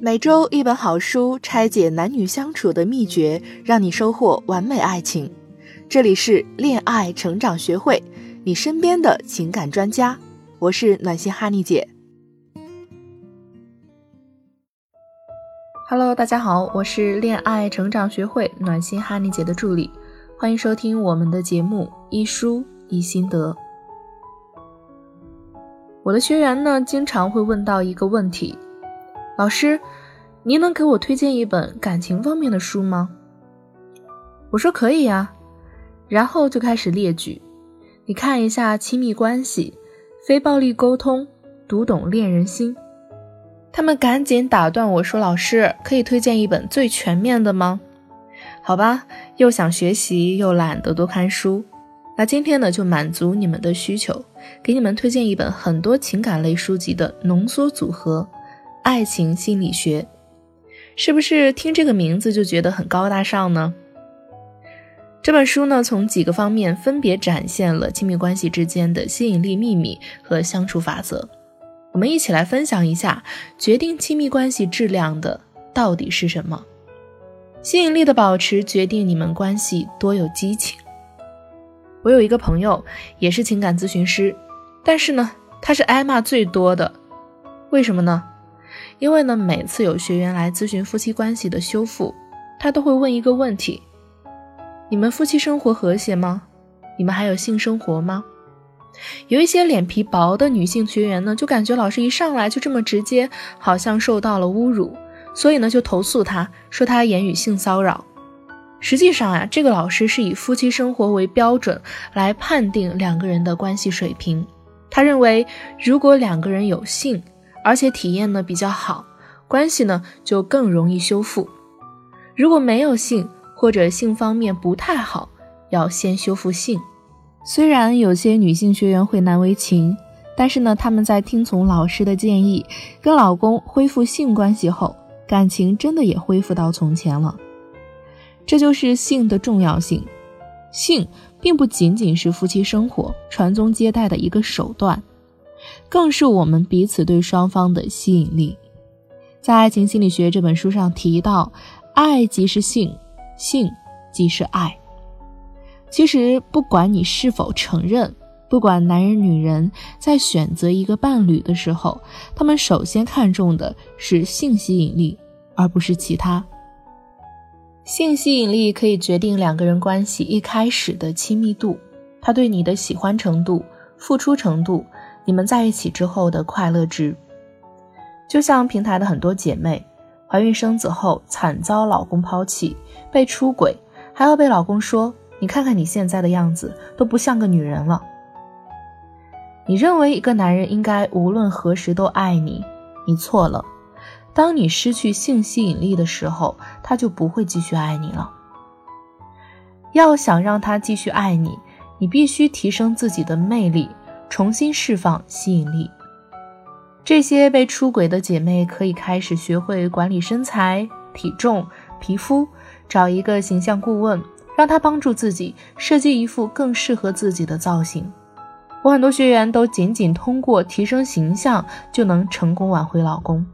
每周一本好书，拆解男女相处的秘诀，让你收获完美爱情。这里是恋爱成长学会，你身边的情感专家。我是暖心哈尼姐。Hello，大家好，我是恋爱成长学会暖心哈尼姐的助理，欢迎收听我们的节目一书一心得。我的学员呢，经常会问到一个问题。老师，您能给我推荐一本感情方面的书吗？我说可以呀，然后就开始列举。你看一下亲密关系、非暴力沟通、读懂恋人心。他们赶紧打断我说：“老师，可以推荐一本最全面的吗？”好吧，又想学习又懒得多看书，那今天呢就满足你们的需求，给你们推荐一本很多情感类书籍的浓缩组合。爱情心理学，是不是听这个名字就觉得很高大上呢？这本书呢，从几个方面分别展现了亲密关系之间的吸引力秘密和相处法则。我们一起来分享一下，决定亲密关系质量的到底是什么？吸引力的保持决定你们关系多有激情。我有一个朋友，也是情感咨询师，但是呢，他是挨骂最多的，为什么呢？因为呢，每次有学员来咨询夫妻关系的修复，他都会问一个问题：你们夫妻生活和谐吗？你们还有性生活吗？有一些脸皮薄的女性学员呢，就感觉老师一上来就这么直接，好像受到了侮辱，所以呢就投诉他，说他言语性骚扰。实际上啊，这个老师是以夫妻生活为标准来判定两个人的关系水平。他认为，如果两个人有性，而且体验呢比较好，关系呢就更容易修复。如果没有性或者性方面不太好，要先修复性。虽然有些女性学员会难为情，但是呢，他们在听从老师的建议，跟老公恢复性关系后，感情真的也恢复到从前了。这就是性的重要性。性并不仅仅是夫妻生活传宗接代的一个手段。更是我们彼此对双方的吸引力。在《爱情心理学》这本书上提到，爱即是性，性即是爱。其实，不管你是否承认，不管男人女人在选择一个伴侣的时候，他们首先看重的是性吸引力，而不是其他。性吸引力可以决定两个人关系一开始的亲密度，他对你的喜欢程度、付出程度。你们在一起之后的快乐值，就像平台的很多姐妹，怀孕生子后惨遭老公抛弃，被出轨，还要被老公说：“你看看你现在的样子，都不像个女人了。”你认为一个男人应该无论何时都爱你，你错了。当你失去性吸引力的时候，他就不会继续爱你了。要想让他继续爱你，你必须提升自己的魅力。重新释放吸引力，这些被出轨的姐妹可以开始学会管理身材、体重、皮肤，找一个形象顾问，让他帮助自己设计一副更适合自己的造型。我很多学员都仅仅通过提升形象就能成功挽回老公。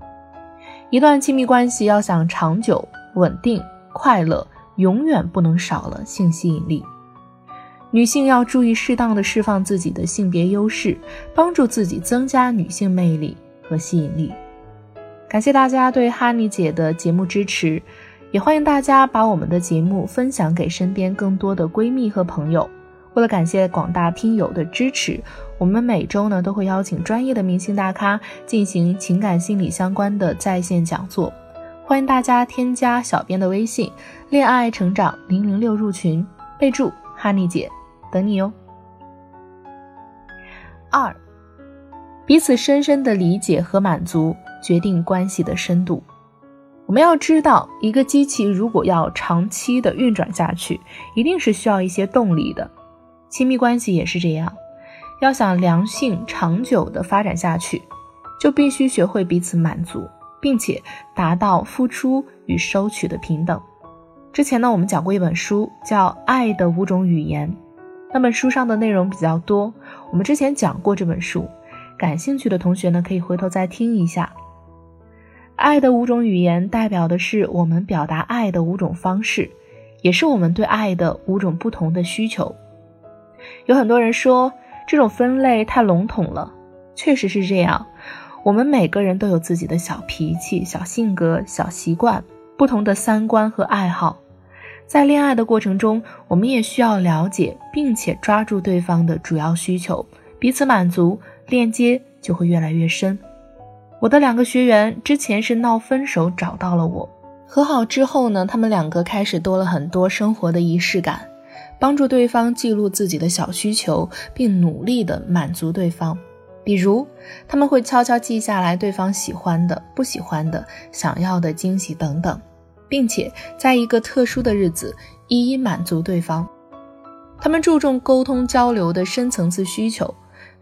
一段亲密关系要想长久、稳定、快乐，永远不能少了性吸引力。女性要注意适当的释放自己的性别优势，帮助自己增加女性魅力和吸引力。感谢大家对哈尼姐的节目支持，也欢迎大家把我们的节目分享给身边更多的闺蜜和朋友。为了感谢广大听友的支持，我们每周呢都会邀请专业的明星大咖进行情感心理相关的在线讲座，欢迎大家添加小编的微信“恋爱成长零零六”入群，备注哈尼姐。等你哦。二，彼此深深的理解和满足决定关系的深度。我们要知道，一个机器如果要长期的运转下去，一定是需要一些动力的。亲密关系也是这样，要想良性长久的发展下去，就必须学会彼此满足，并且达到付出与收取的平等。之前呢，我们讲过一本书，叫《爱的五种语言》。那本书上的内容比较多，我们之前讲过这本书，感兴趣的同学呢可以回头再听一下。爱的五种语言代表的是我们表达爱的五种方式，也是我们对爱的五种不同的需求。有很多人说这种分类太笼统了，确实是这样。我们每个人都有自己的小脾气、小性格、小习惯，不同的三观和爱好。在恋爱的过程中，我们也需要了解并且抓住对方的主要需求，彼此满足，链接就会越来越深。我的两个学员之前是闹分手找到了我，和好之后呢，他们两个开始多了很多生活的仪式感，帮助对方记录自己的小需求，并努力的满足对方。比如，他们会悄悄记下来对方喜欢的、不喜欢的、想要的惊喜等等，并且在一个特殊的日子一一满足对方。他们注重沟通交流的深层次需求。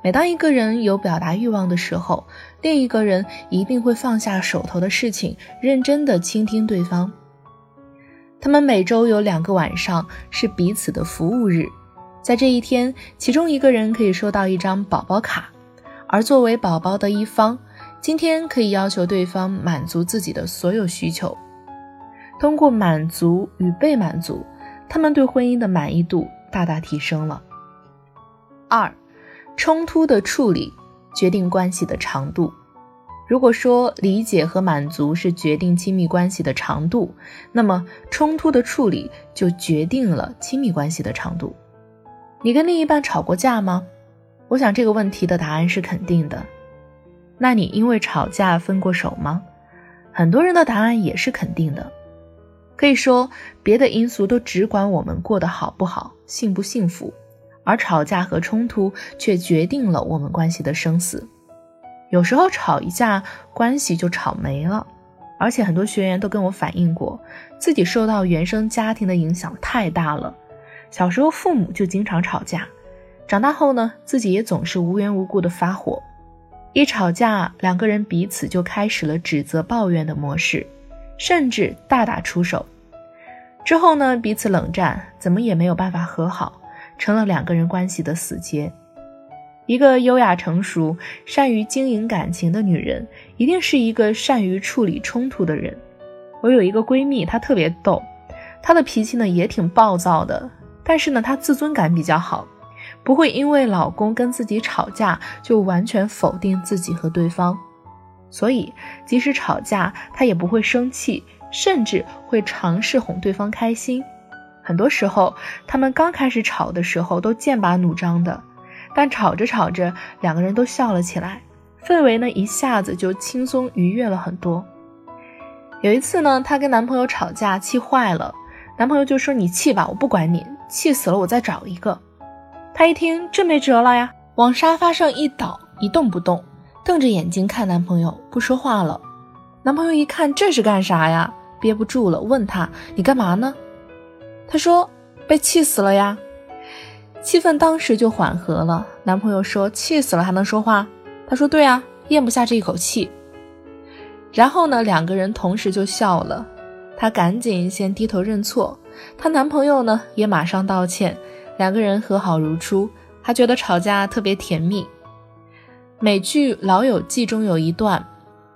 每当一个人有表达欲望的时候，另一个人一定会放下手头的事情，认真的倾听对方。他们每周有两个晚上是彼此的服务日，在这一天，其中一个人可以收到一张宝宝卡。而作为宝宝的一方，今天可以要求对方满足自己的所有需求。通过满足与被满足，他们对婚姻的满意度大大提升了。二，冲突的处理决定关系的长度。如果说理解和满足是决定亲密关系的长度，那么冲突的处理就决定了亲密关系的长度。你跟另一半吵过架吗？我想这个问题的答案是肯定的。那你因为吵架分过手吗？很多人的答案也是肯定的。可以说，别的因素都只管我们过得好不好、幸不幸福，而吵架和冲突却决定了我们关系的生死。有时候吵一架，关系就吵没了。而且很多学员都跟我反映过，自己受到原生家庭的影响太大了，小时候父母就经常吵架。长大后呢，自己也总是无缘无故的发火，一吵架，两个人彼此就开始了指责、抱怨的模式，甚至大打出手。之后呢，彼此冷战，怎么也没有办法和好，成了两个人关系的死结。一个优雅、成熟、善于经营感情的女人，一定是一个善于处理冲突的人。我有一个闺蜜，她特别逗，她的脾气呢也挺暴躁的，但是呢，她自尊感比较好。不会因为老公跟自己吵架就完全否定自己和对方，所以即使吵架，他也不会生气，甚至会尝试哄对方开心。很多时候，他们刚开始吵的时候都剑拔弩张的，但吵着吵着，两个人都笑了起来，氛围呢一下子就轻松愉悦了很多。有一次呢，她跟男朋友吵架，气坏了，男朋友就说：“你气吧，我不管你，气死了我再找一个。”她一听，这没辙了呀，往沙发上一倒，一动不动，瞪着眼睛看男朋友，不说话了。男朋友一看这是干啥呀，憋不住了，问他：“你干嘛呢？”他说：“被气死了呀。”气氛当时就缓和了。男朋友说：“气死了还能说话？”他说：“对啊，咽不下这一口气。”然后呢，两个人同时就笑了。她赶紧先低头认错，她男朋友呢也马上道歉。两个人和好如初，还觉得吵架特别甜蜜。美剧《老友记》中有一段，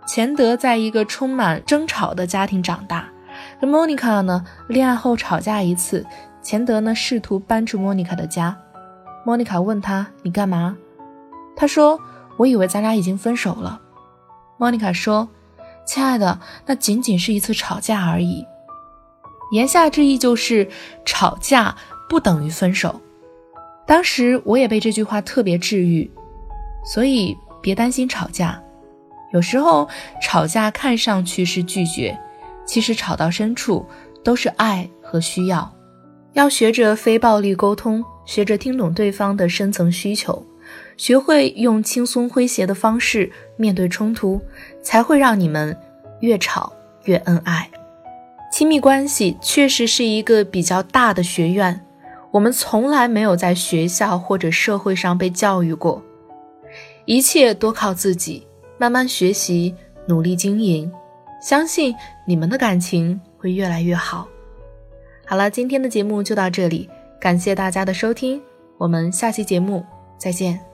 钱德在一个充满争吵的家庭长大，跟莫妮卡呢恋爱后吵架一次，钱德呢试图搬出莫妮卡的家。莫妮卡问他：“你干嘛？”他说：“我以为咱俩已经分手了。”莫妮卡说：“亲爱的，那仅仅是一次吵架而已。”言下之意就是吵架。不等于分手。当时我也被这句话特别治愈，所以别担心吵架。有时候吵架看上去是拒绝，其实吵到深处都是爱和需要。要学着非暴力沟通，学着听懂对方的深层需求，学会用轻松诙谐的方式面对冲突，才会让你们越吵越恩爱。亲密关系确实是一个比较大的学院。我们从来没有在学校或者社会上被教育过，一切都靠自己，慢慢学习，努力经营，相信你们的感情会越来越好。好了，今天的节目就到这里，感谢大家的收听，我们下期节目再见。